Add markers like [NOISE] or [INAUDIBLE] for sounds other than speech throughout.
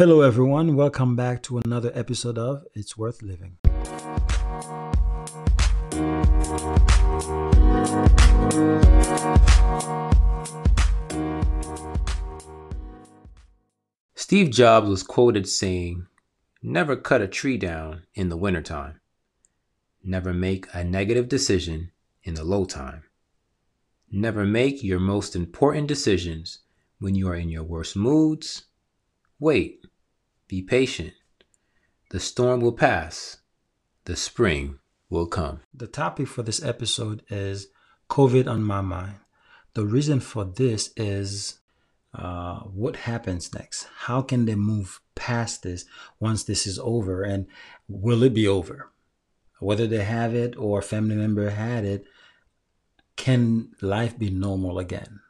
Hello, everyone. Welcome back to another episode of It's Worth Living. Steve Jobs was quoted saying, Never cut a tree down in the wintertime. Never make a negative decision in the low time. Never make your most important decisions when you are in your worst moods. Wait, be patient. The storm will pass, the spring will come. The topic for this episode is COVID on my mind. The reason for this is uh, what happens next? How can they move past this once this is over? And will it be over? Whether they have it or a family member had it, can life be normal again?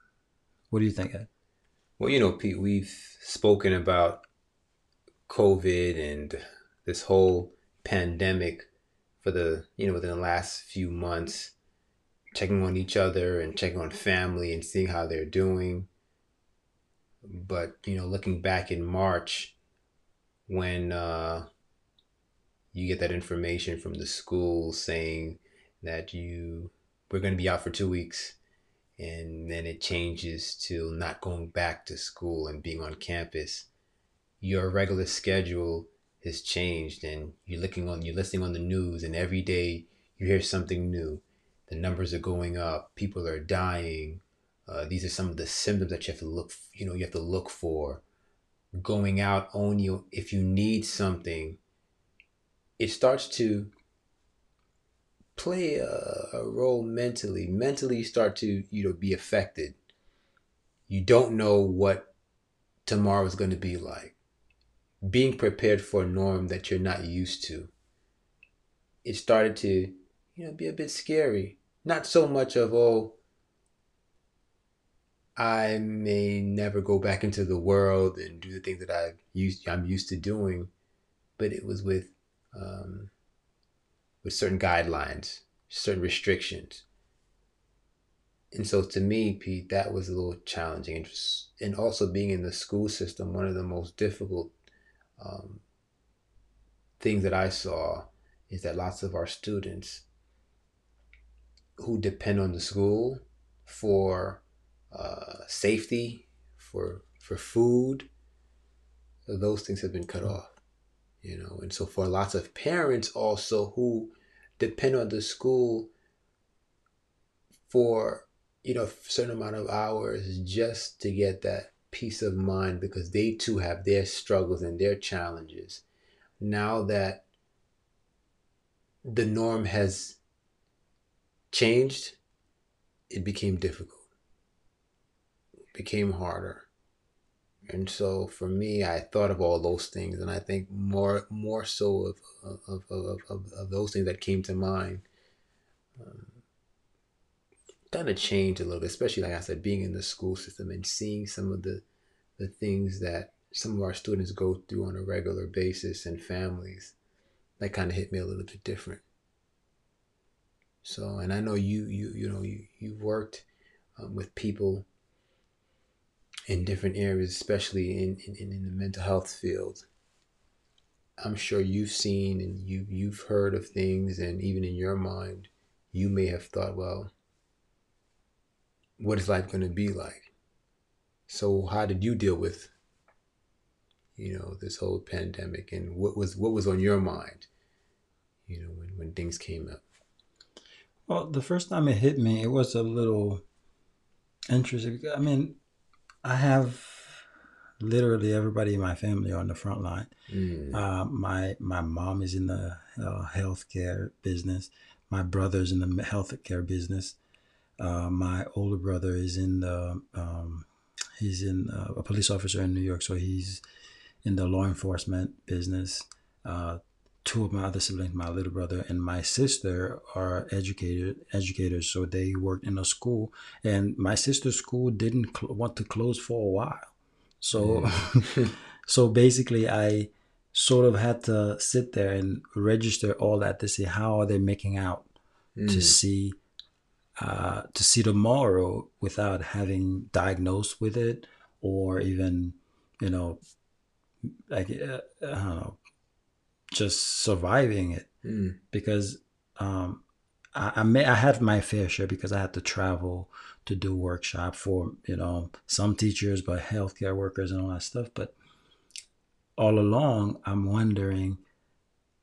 What do you think, Ed? Well, you know, Pete, we've spoken about COVID and this whole pandemic for the, you know, within the last few months, checking on each other and checking on family and seeing how they're doing. But you know, looking back in March, when uh, you get that information from the school saying that you we're going to be out for two weeks, and then it changes to not going back to school and being on campus, your regular schedule has changed, and you're looking on you're listening on the news, and every day you hear something new. The numbers are going up. People are dying uh, these are some of the symptoms that you have to look, you know, you have to look for. Going out on you if you need something, it starts to play a, a role mentally. Mentally, you start to, you know, be affected. You don't know what tomorrow is going to be like. Being prepared for a norm that you're not used to. It started to, you know, be a bit scary. Not so much of, oh, I may never go back into the world and do the things that I used I'm used to doing, but it was with um, with certain guidelines, certain restrictions. And so to me, Pete, that was a little challenging. And, just, and also being in the school system, one of the most difficult um, things that I saw is that lots of our students who depend on the school for uh, safety, for for food, those things have been cut off. You know, and so for lots of parents also who depend on the school for you know a certain amount of hours just to get that peace of mind because they too have their struggles and their challenges. Now that the norm has changed, it became difficult became harder. And so for me, I thought of all those things, and I think more more so of of, of, of, of those things that came to mind. Um, kind of changed a little bit, especially like I said, being in the school system and seeing some of the the things that some of our students go through on a regular basis and families. That kind of hit me a little bit different. So, and I know you you you know you you've worked um, with people in different areas, especially in, in, in the mental health field. I'm sure you've seen and you you've heard of things, and even in your mind, you may have thought, well, what is life going to be like? So, how did you deal with, you know, this whole pandemic, and what was what was on your mind, you know, when when things came up? Well, the first time it hit me, it was a little interesting. I mean, I have literally everybody in my family on the front line. Mm. Uh, my my mom is in the uh, healthcare business. My brother's in the healthcare business. Uh, my older brother is in the um, he's in uh, a police officer in New York, so he's in the law enforcement business. Uh, two of my other siblings, my little brother and my sister, are educated educators, so they worked in a school. And my sister's school didn't cl- want to close for a while, so mm. [LAUGHS] [LAUGHS] so basically, I sort of had to sit there and register all that to see how are they making out mm. to see uh, to see tomorrow without having diagnosed with it or even you know like uh, I don't know, just surviving it Mm. because um, I I, may, I had my fair share because I had to travel to do workshop for you know some teachers, but healthcare workers and all that stuff. But all along, I'm wondering,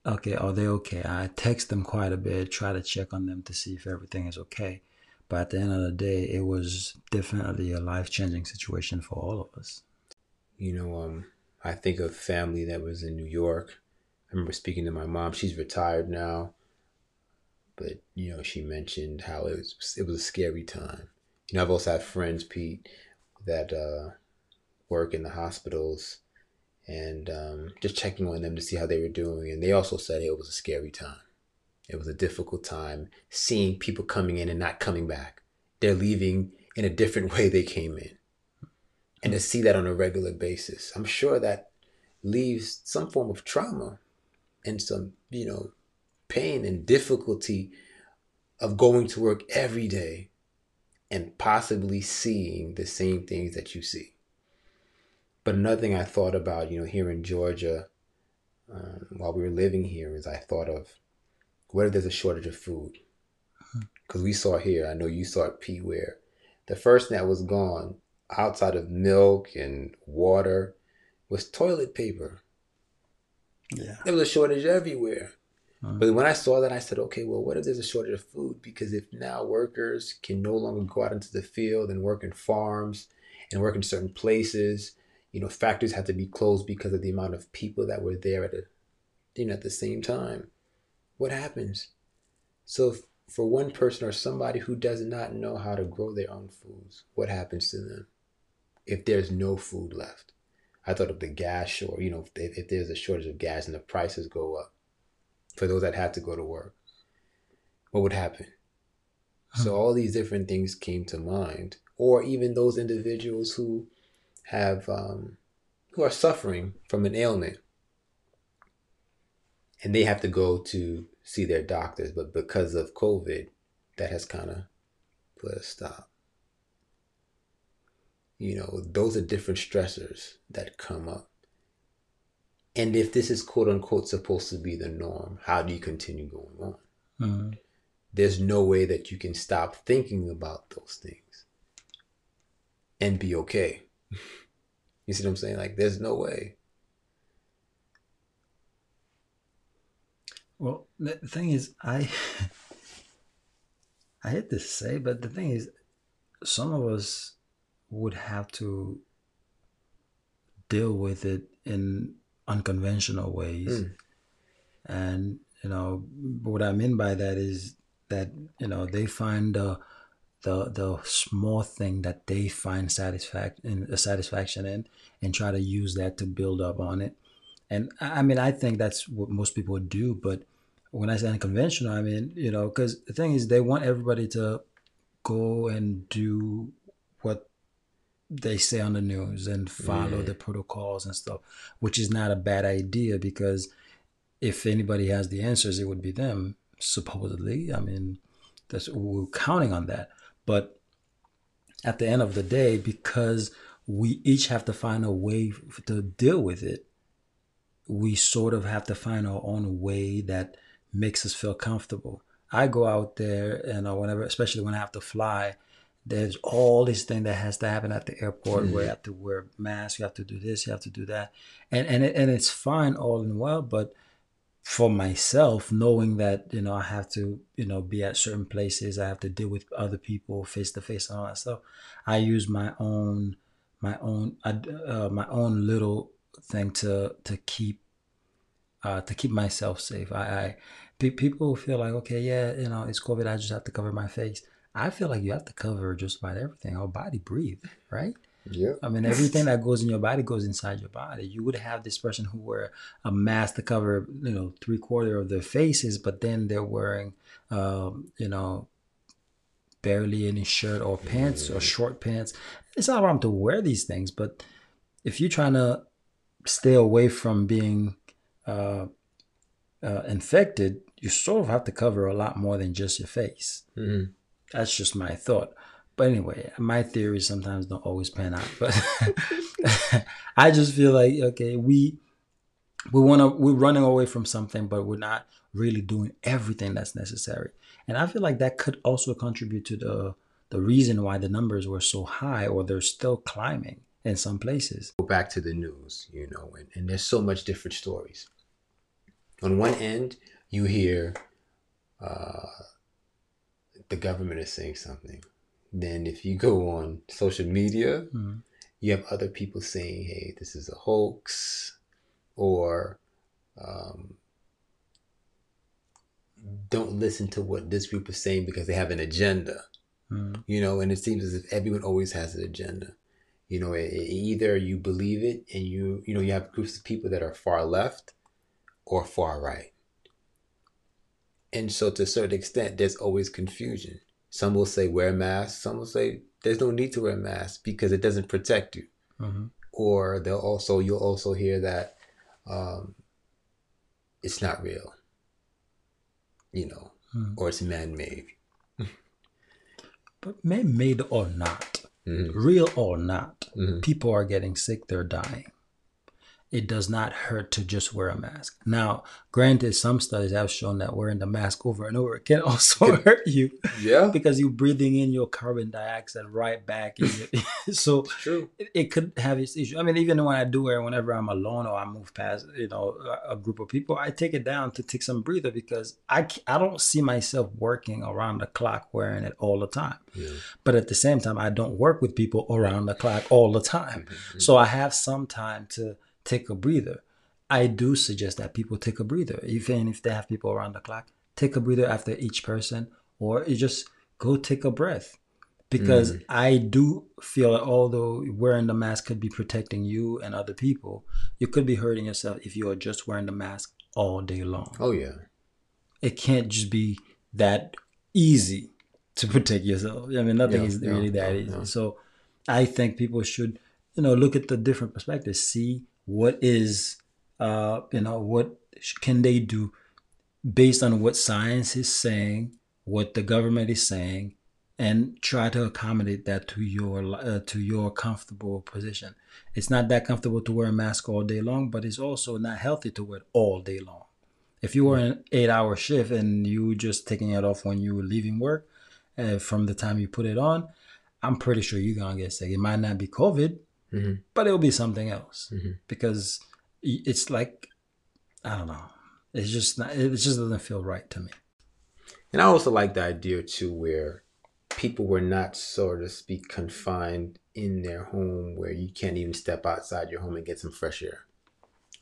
okay, are they okay? I text them quite a bit, try to check on them to see if everything is okay. But at the end of the day, it was definitely a life changing situation for all of us. You know, um, I think of family that was in New York. I remember speaking to my mom. She's retired now, but you know, she mentioned how it was it was a scary time. You know, I've also had friends, Pete, that uh, work in the hospitals, and um, just checking on them to see how they were doing. And they also said it was a scary time. It was a difficult time seeing people coming in and not coming back. They're leaving in a different [LAUGHS] way they came in. And to see that on a regular basis, I'm sure that leaves some form of trauma and some, you know, pain and difficulty of going to work every day and possibly seeing the same things that you see. But another thing I thought about, you know, here in Georgia, um, while we were living here, is I thought of what if there's a shortage of food? Because we saw here, I know you saw it, Pete, where the first thing that was gone outside of milk and water was toilet paper. Yeah. There was a shortage everywhere. But when I saw that, I said, okay, well, what if there's a shortage of food? Because if now workers can no longer go out into the field and work in farms and work in certain places, you know, factories had to be closed because of the amount of people that were there at a, you know, at the same time. What happens? So if, for one person or somebody who does not know how to grow their own foods, what happens to them if there's no food left? I thought of the gas short, you know, if, if there's a shortage of gas and the prices go up for those that had to go to work, what would happen? So hmm. all these different things came to mind, or even those individuals who have um, who are suffering from an ailment, and they have to go to see their doctors, but because of COVID, that has kind of put a stop. You know, those are different stressors that come up. And if this is quote unquote supposed to be the norm, how do you continue going on? Mhm. There's no way that you can stop thinking about those things and be okay. You see what I'm saying? Like, there's no way. Well, the thing is, I [LAUGHS] I hate to say, but the thing is, some of us would have to deal with it in unconventional ways, Mm. and you know what I mean by that is that you know they find the the small thing that they find satisfaction a uh, satisfaction in, and try to use that to build up on it. And I I mean, I think that's what most people do. But when I say unconventional, I mean, you know, because the thing is, they want everybody to go and do what they say on the news and follow the protocols and stuff, which is not a bad idea because if anybody has the answers, it would be them, supposedly. I mean, that's we're counting on that. But at the end of the day, because we each have to find a way to deal with it, we sort of have to find our own way that makes us feel comfortable. I go out there and or whenever, especially when I have to fly, there's all this thing that has to happen at the airport where mm-hmm. you have to wear masks, you have to do this, you have to do that, and and it, and it's fine all in well, but for myself, knowing that you know I have to you know be at certain places, I have to deal with other people face to face and all that stuff. I use my own my own uh, my own little thing to to keep uh, to keep myself safe. I, I pe- people feel like okay, yeah, you know it's COVID. I just have to cover my face. I feel like you have to cover just about everything. Our body breathe, right? Yeah. I mean, everything that goes in your body goes inside your body. You would have this person who wear a mask to cover, you know, three quarter of their faces, but then they're wearing, um, you know, barely any shirt or pants or short pants. It's not wrong to wear these things, but if you're trying to stay away from being uh, uh, infected, you sort of have to cover a lot more than just your face. Mhm. That's just my thought. But anyway, my theories sometimes don't always pan out. But [LAUGHS] I just feel like okay, we we want to we're running away from something, but we're not really doing everything that's necessary. And I feel like that could also contribute to the the reason why the numbers were so high, or they're still climbing in some places. Go back to the news, you know, and, and there's so much different stories. On one end, you hear uh, the government is saying something. Then, if you go on social media, mm-hmm. you have other people saying, "Hey, this is a hoax," or um, "Don't listen to what this group is saying because they have an agenda." Mm-hmm. You know, and it seems as if everyone always has an agenda. You know, it, it, either you believe it and you, you know, you have groups of people that are far left or far right. And so, to a certain extent, there's always confusion. Some will say wear a mask. Some will say there's no need to wear a mask because it doesn't protect you. Mm-hmm. Or they'll also you'll also hear that um, it's not real. You know, mm-hmm. or it's man-made. [LAUGHS] but man-made or not, mm-hmm. real or not, mm-hmm. people are getting sick. They're dying it does not hurt to just wear a mask. Now, granted, some studies have shown that wearing the mask over and over can [LAUGHS] also hurt you. Yeah. [LAUGHS] Because you're breathing in your carbon dioxide right back. [LAUGHS] so True. It, it, could have its issue. I mean, even when I do wear, whenever I'm alone or I move past, you know, a, a group of people, I take it down to take some breather because I, I don't see myself working around the clock wearing it all the time. Yeah. But at the same time, I don't work with people around the clock all the time. Mm-hmm. So I have some time to take a breather. I do suggest that people take a breather. Even if they have people around the clock, take a breather after each person, or you just go take a breath. Because mm. I do feel that although wearing the mask could be protecting you and other people, you could be hurting yourself if you are just wearing the mask all day long. Oh, yeah. It can't just be that easy to [LAUGHS] protect yourself. I mean, nothing yeah, is yeah, really that yeah, easy. So I think people should, you know, look at the different perspectives, see what is uh, you know what can they do based on what science is saying what the government is saying and try to accommodate that to your uh, to your comfortable position? It's not that comfortable to wear a mask all day long but it's also not healthy to wear it all day long. If you were an eight hour shift and you just taking it off when you were leaving work uh, from the time you put it on i'm pretty sure you're gonna get sick. It might not be covid mm-hmm. but it'll be something else mm-hmm. because it's like I don't know. It's just not. It just doesn't feel right to me. And I also like the idea too, where people were not, so to speak, confined in their home, where you can't even step outside your home and get some fresh air.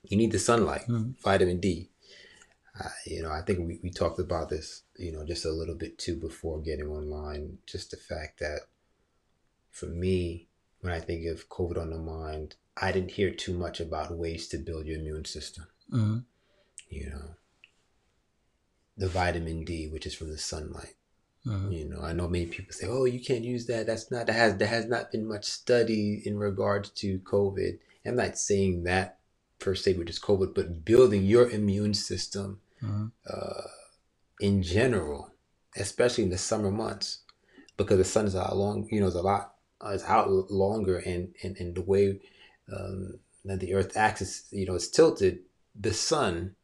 You need the sunlight, mm-hmm. vitamin D. Uh, you know, I think we, we talked about this, you know, just a little bit too before getting online. Just the fact that for me, when I think of COVID on the mind, I didn't hear too much about ways to build your immune system. Mm-hmm. You know, the vitamin D, which is from the sunlight. Mm-hmm. You know, I know many people say, "Oh, you can't use that. That's not that has there has not been much study in regards to COVID." I'm not saying that per se, which is COVID, but building your immune system mm-hmm. uh, in general, especially in the summer months, because the sun is a long. You know, it's a lot is out longer and, and, and the way um, that the earth axis you know is tilted the sun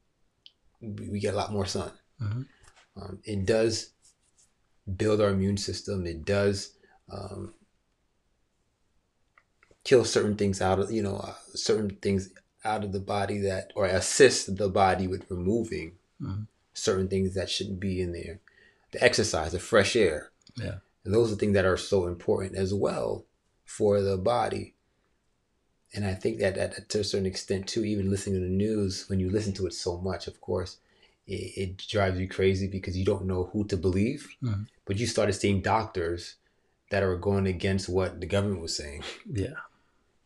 we get a lot more sun. Mm-hmm. um, it does build our immune system. It does um, kill certain things out of you know uh, certain things out of the body that or assist the body with removing mm-hmm. certain things that shouldn't be in there. The exercise the fresh air. Yeah and those are things that are so important as well for the body. And I think that, that to a certain extent too, even listening to the news, when you listen to it so much, of course, it, it drives you crazy because you don't know who to believe. Mm-hmm. But you started seeing doctors that are going against what the government was saying. Yeah.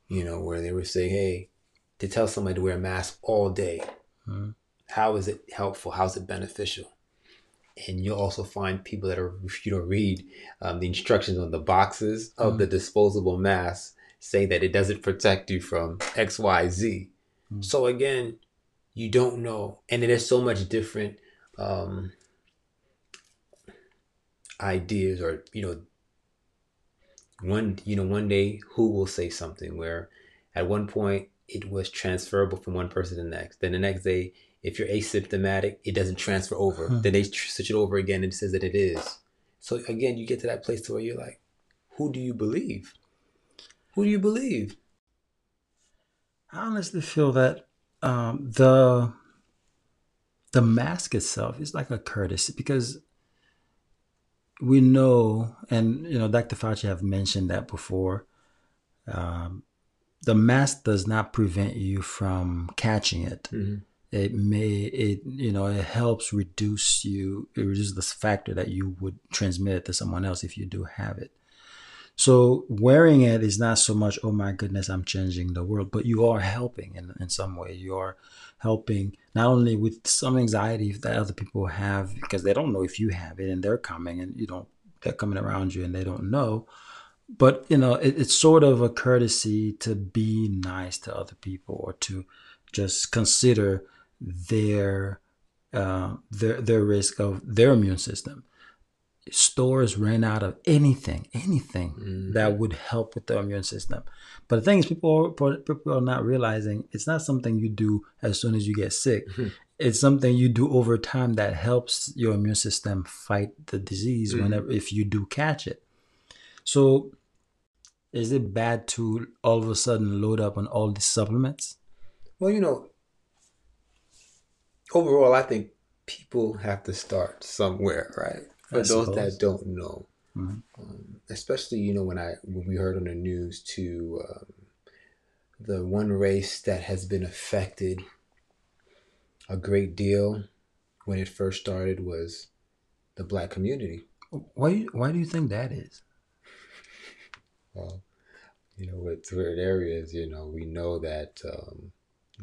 You know, where they were saying, hey, to tell somebody to wear a mask all day, mm-hmm. how is it helpful? How's it beneficial? And you'll also find people that are if [LAUGHS] you know read um, the instructions on the boxes of mm. the disposable mask say that it doesn't protect you from X Y Z. Mm. So again, you don't know, and it is so much different um, ideas or you know one you know one day who will say something where at one point it was transferable from one person to the next then the next day if you're asymptomatic it doesn't transfer over Hmm. then they switch it over again and it says that it is so again you get to that place to where you're like who do you believe who do you believe I honestly feel that um, the the mask itself is like a courtesy because we know, and you know, Dr. Fauci have mentioned that before. Um, the mask does not prevent you from catching it. Mhm. It may, it you know, it helps reduce you. It reduces the factor that you would transmit it to someone else if you do have it. So wearing it is not so much, oh my goodness, I'm changing the world, but you are helping in, in some way. You are helping not only with some anxiety that other people have because they don't know if you have it and they're coming and you don't, they're coming around you and they don't know. But you know, it, it's sort of a courtesy to be nice to other people or to just consider their uh, their their risk of their immune system stores ran out of anything, anything Mhm. that would help with the immune system. But the thing is, people are, people are not realizing it's not something you do as soon as you get sick. Mhm. It's something you do over time that helps your immune system fight the disease Mhm. whenever if you do catch it. So, is it bad to all of a sudden load up on all these supplements? Well, you know, overall, I think people have to start somewhere, right? For I those suppose. that don't know, Mhm. um, especially you know when I when we heard on the news to um, the one race that has been affected a great deal when it first started was the black community. Why? Why do you think that is? Well, you know, with certain areas, you know, we know that um,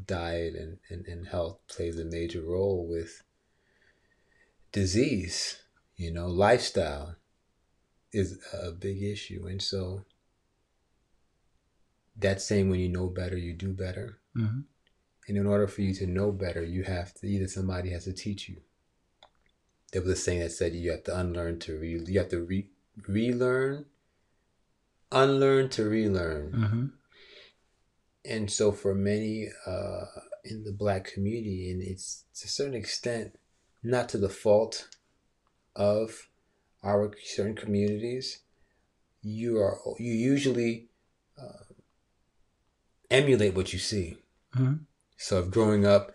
diet and, and, and health plays a major role with disease. You know, lifestyle is a big issue. And so that's saying when you know better, you do better. hmm And in order for you to know better, you have to either somebody has to teach you. There was a saying that said you have to unlearn to re you have to re relearn, unlearn to relearn. hmm And so for many uh, in the black community, and it's to a certain extent not to the fault of our certain communities, you are you usually uh, emulate what you see. hmm So if growing up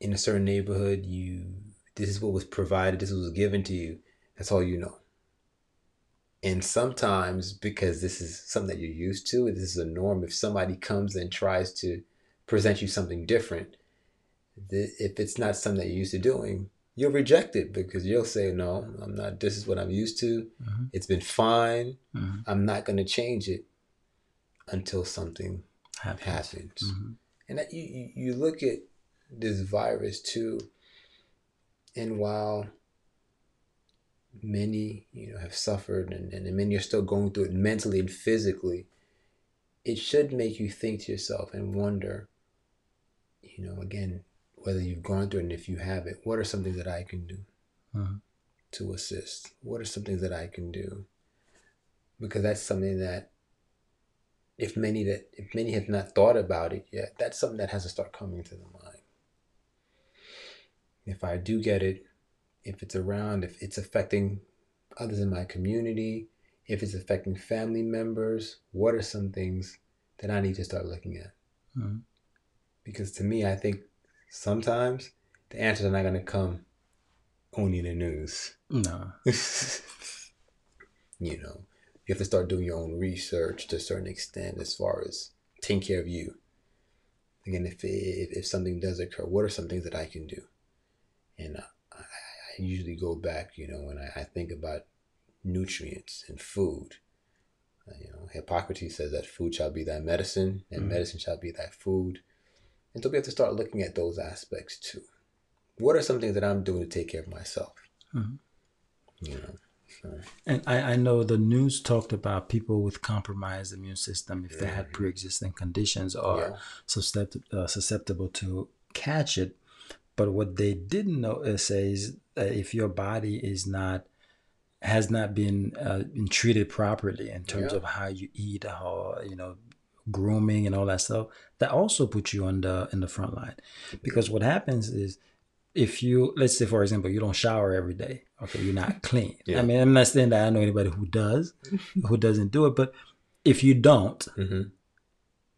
in a certain neighborhood, you this is what was provided, this was given to you. That's all you know. And sometimes because this is something that you're used to, this is a norm. If somebody comes and tries to present you something different, if it's not something that you're used to doing, you'll reject it because you'll say, "No, I'm not. This is what I'm used to. hmm It's been fine. hmm I'm not going to change it until something Happens. happens." hmm And you you look at this virus too, and while many you know have suffered and, and many are still going through it mentally and physically, it should make you think to yourself and wonder, you know, again, whether you've gone through it and if you have it, what are some things that I can do Mhm. to assist? What are some things that I can do? Because that's something that if many that if many have not thought about it yet, that's something that has to start coming to the mind. If I do get it, if it's around, if it's affecting others in my community, if it's affecting family members, what are some things that I need to start looking at? Mhm. Because to me, I think sometimes the answers are not going to come only in the news. No. [LAUGHS] you know, you have to start doing your own research to a certain extent as far as taking care of you. Again, if, if, if something does occur, what are some things that I can do? And uh, I, usually go back, you know, when I, I think about nutrients and food. Uh, you know, Hippocrates says that food shall be thy medicine, and Mhm. medicine shall be thy food. And so we have to start looking at those aspects too. What are some things that I'm doing to take care of myself? Mhm. You know, so, And I, I know the news talked about people with compromised immune system if they had pre-existing conditions are yeah. susceptible, uh, susceptible to catch it. But what they didn't know is that if your body is not has not been uh, been treated properly in terms Yeah. of how you eat, how you know, grooming and all that stuff, that also puts you on the in the front line. Because what happens is, if you let's say for example, you don't shower every day, okay, you're not clean. Yeah. I mean, I'm not saying that I know anybody who does, who doesn't do it, but if you don't, hmm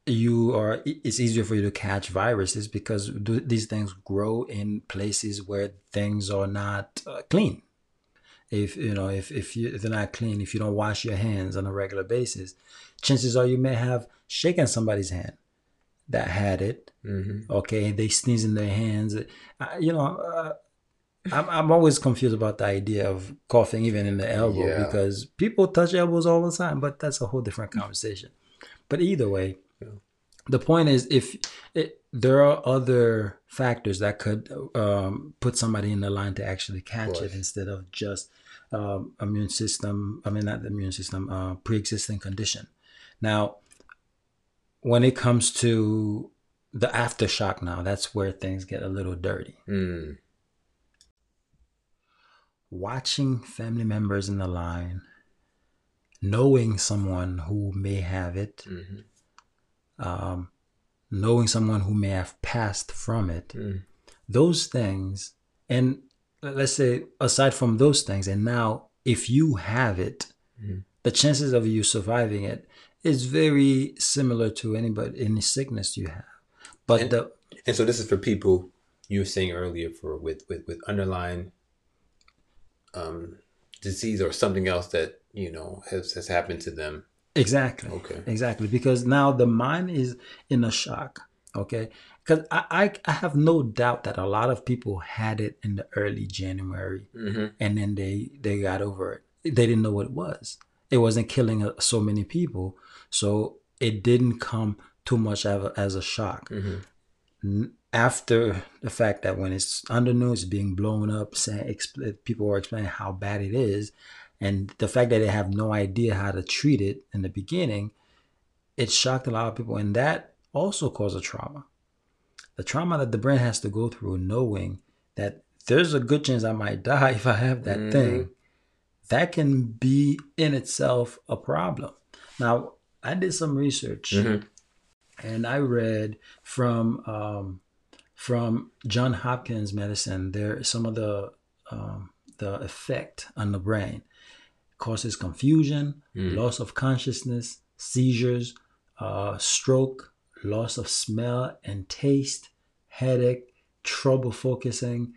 you are it's easier for you to catch viruses because th- these things grow in places where things are not uh, clean if you know if, if you if they're not clean if you don't wash your hands on a regular basis chances are you may have shaken somebody's hand that had it hmm okay they sneeze in their hands I, you know uh, I'm, I'm always confused about the idea of coughing even in the elbow Yeah. because people touch elbows all the time but that's a whole different conversation but either way. The point is if it, there are other factors that could um, put somebody in the line to actually catch it instead of just um, immune system i mean not the immune system uh, pre-existing condition. Now when it comes to the aftershock now that's where things get a little dirty. Mm. watching family members in the line knowing someone who may have it hmm um, knowing someone who may have passed from it Mm. those things and let's say aside from those things and now if you have it Mhm. the chances of you surviving it is very similar to anybody any sickness you have but And- the And so this is for people you were saying earlier for with with with underlying um, disease or something else that you know has has happened to them. Exactly. Okay. exactly. Because now the mind is in a shock okay? Because I, I i have no doubt that a lot of people had it in the early january hmm and then they they got over it. They didn't know what it was. It wasn't killing uh, so many people so it didn't come too much as a, as a shock. Hmm after the fact that when it's under news being blown up saying people are explaining how bad it is and the fact that they have no idea how to treat it in the beginning it shocked a lot of people and that also caused a trauma the trauma that the brain has to go through knowing that there's a good chance i might [LAUGHS] die if i have that Mhm. thing that can be in itself a problem now i did some research hmm and I read from um, from John Hopkins medicine. There, some of the um, the effect on the brain causes confusion, Mm. loss of consciousness, seizures, uh, stroke, loss of smell and taste, headache, trouble focusing,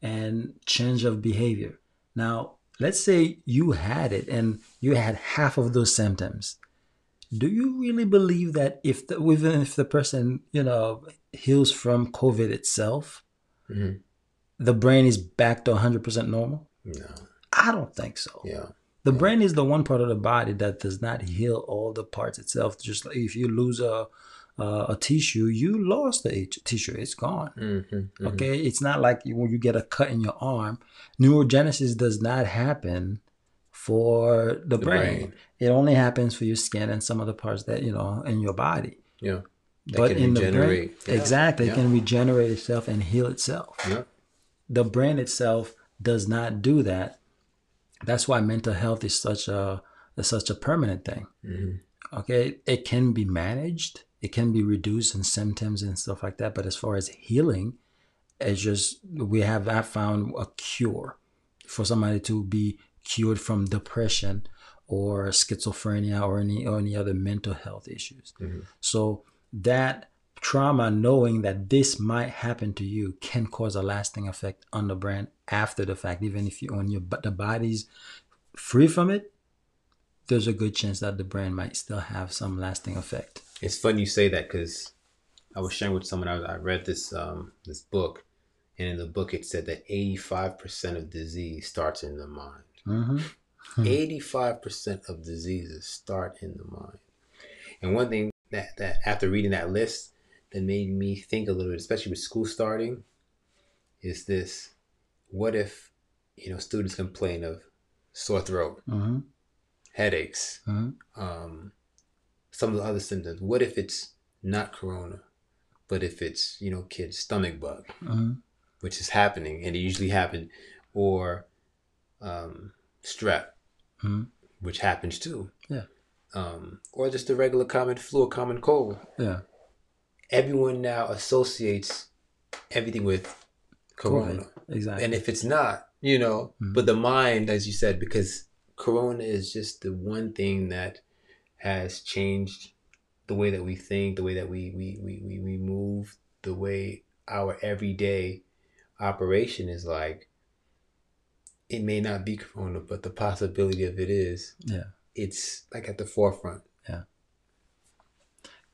and change of behavior. Now, let's say you had it and you had half of those symptoms do you really believe that if the, even if the person you know heals from covid itself hmm the brain is back to 100% normal No. i don't think so Yeah. the brain is the one part of the body that does not heal all the parts itself just like if you lose a a, a tissue you lost the h- tissue it's gone hmm okay it's not like when you get a cut in your arm neurogenesis does not happen for the, The brain. brain. it only happens for your skin and some other parts that you know in your body Yeah. That but can in the brain. Yeah. exactly Yeah. it can regenerate itself and heal itself Yeah. The brain itself does not do that. That's why mental health is such a is such a permanent thing. Hmm okay? It can be managed. It can be reduced in symptoms and stuff like that. But as far as healing it's just we have not found a cure for somebody to be cured from depression or schizophrenia or any or any other mental health issues. Mhm. so that trauma knowing that this might happen to you can cause a lasting effect on the brain after the fact even if you when your but the body's free from it there's a good chance that the brain might still have some lasting effect It's funny you say that because I was sharing with someone. I, I read this um, this book, and in the book it said that eighty five percent of disease starts in the mind. hmm Eighty five percent of diseases start in the mind. And one thing that that after reading that list that made me think a little bit, especially with school starting, is this: What if you know students complain of sore throat, hmm headaches, hmm um, some of the other symptoms. What if it's not corona, but if it's you know kids stomach bug, hmm which is happening and it usually happens, or um, strep, hmm which happens too. Yeah. Um, or just a regular common flu a common cold. Yeah. Everyone now associates everything with corona. Exactly. And if it's not, you know, Mhm. but the mind, as you said, because corona is just the one thing that has changed the way that we think, the way that we we, we, we, we move, the way our everyday operation is like. It may not be corona, but the possibility of it is. Yeah. It's like at the forefront. Yeah.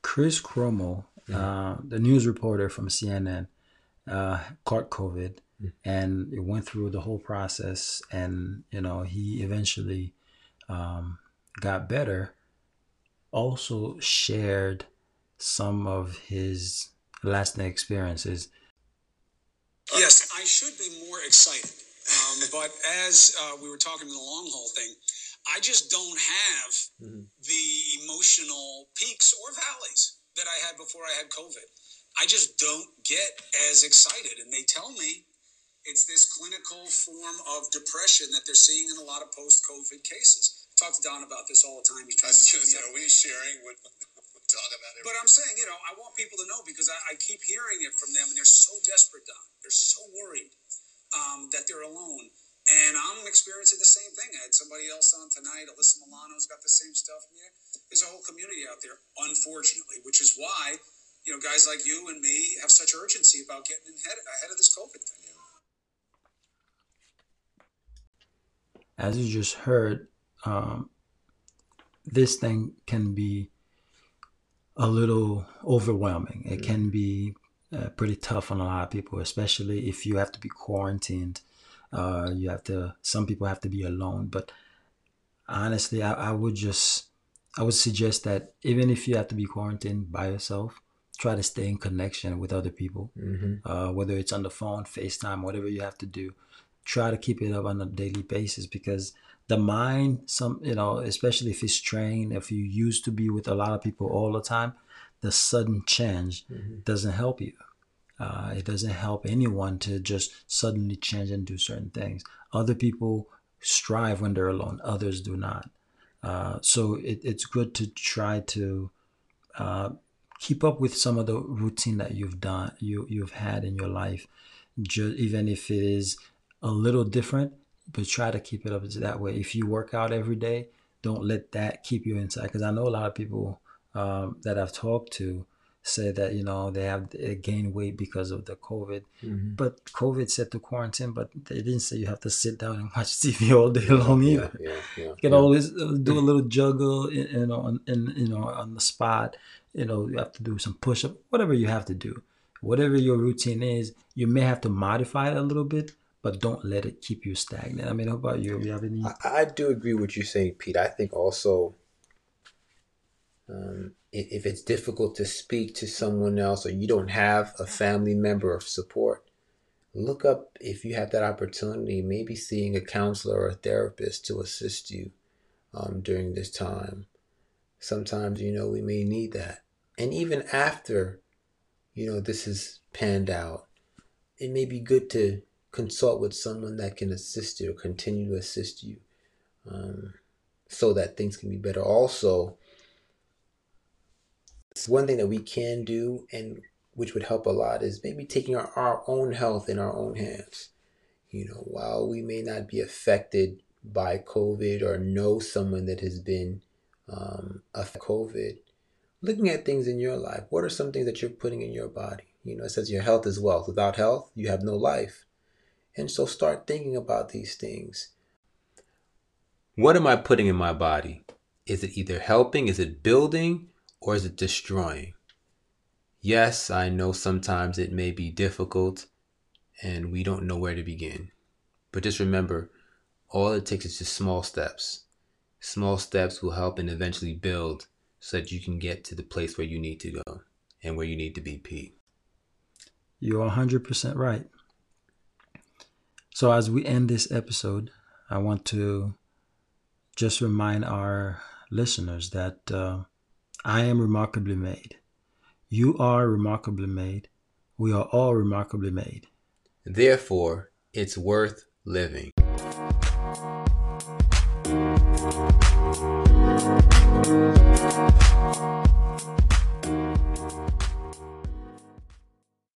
Chris Cuomo, uh, the news reporter from CNN, uh, caught COVID Mm. and it went through the whole process. And, you know, he eventually um, got better. Also shared some of his last night experiences. Yes, I should be more excited. Um, but as uh, we were talking in the long haul thing, I just don't have Mhm. the emotional peaks or valleys that I had before I had COVID. I just don't get as excited. And they tell me it's this clinical form of depression that they're seeing in a lot of post COVID cases. I talk to Don about this all the time. He's trying to say, are we sharing what [LAUGHS] we talk about it? but I'm saying, you know, I want people to know because I, I keep hearing it from them, and they're so desperate, Don. They're so worried um, that they're alone. And I'm experiencing the same thing. I had somebody else on tonight. Alyssa Milano's got the same stuff. Yeah, there's a whole community out there, unfortunately, which is why, you know, guys like you and me have such urgency about getting ahead, ahead of this COVID thing. as you just heard, um, this thing can be a little overwhelming. It can be uh, pretty tough on a lot of people, especially if you have to be quarantined. Uh, you have to. Some people have to be alone. But honestly, I, I would just, I would suggest that even if you have to be quarantined by yourself, try to stay in connection with other people Mm-hmm. uh, whether it's on the phone, FaceTime, whatever you have to do. Try to keep it up on a daily basis because the mind, some you know, especially if it's trained, if you used to be with a lot of people all the time, the sudden change Mm-hmm. doesn't help you. Uh, it doesn't help anyone to just suddenly change and do certain things. Other people strive when they're alone; others do not. Uh, so it, it's good to try to uh, keep up with some of the routine that you've done, you you've had in your life, Ju- even if it is a little different. But try to keep it up that way. If you work out every day, don't let that keep you inside. Because I know a lot of people um, that I've talked to say that you know they have gained weight because of the COVID. Mm-hmm. But COVID said to quarantine, but they didn't say you have to sit down and watch [LAUGHS] TV all day long either. Yeah, yeah. You can always uh, do a little juggle, you you know, on, in, you know, on the spot. You know, you have to do some push up, whatever you have to do, whatever your routine is. You may have to modify it a little bit, but don't let it keep you stagnant. I mean, how about you? You have any? I, I do agree with you saying, Pete. I think also, um, if, it's difficult to speak to someone else or you don't have a family member of support, look up if you have that opportunity, maybe seeing a counselor or a therapist to assist you um, during this time. Sometimes, you know, we may need that. And even after, you know, this is panned out, it may be good to consult with someone that can assist you or continue to assist you um, so that things can be better. Also, one thing that we can do and which would help a lot is maybe taking our, our own health in our own hands. You know, while we may not be affected by COVID or know someone that has been um, affected COVID, looking at things in your life, what are some things that you're putting in your body? You know, it says your health is wealth. Without health, you have no life. And so start thinking about these things. What am I putting in my body? Is it either helping, is it building, or is it destroying? Yes, I know sometimes it may be difficult and we don't know where to begin. But just remember, all it takes is just small steps. Small steps will help and eventually build so that you can get to the place where you need to go and where you need to be, Pete. You're 100% right. So, as we end this episode, I want to just remind our listeners that uh, I am remarkably made. You are remarkably made. We are all remarkably made. Therefore, it's worth living.